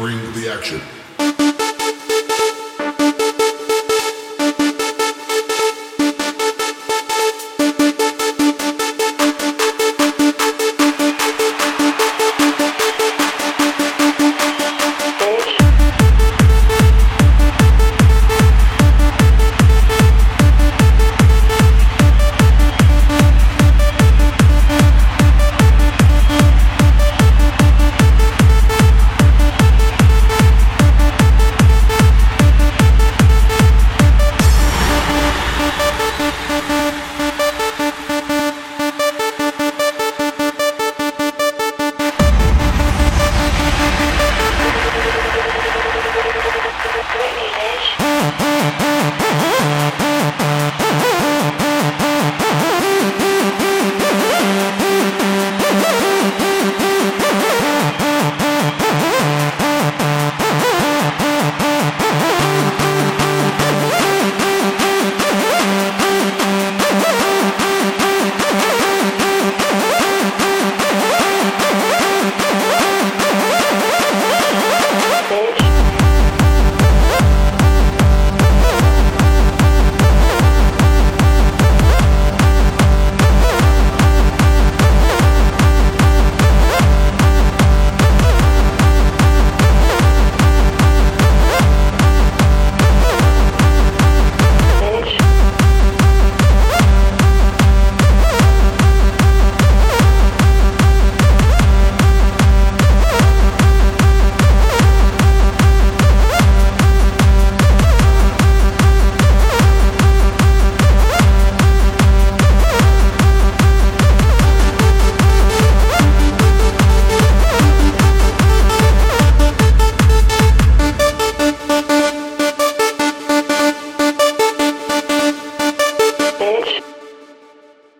Bring the action.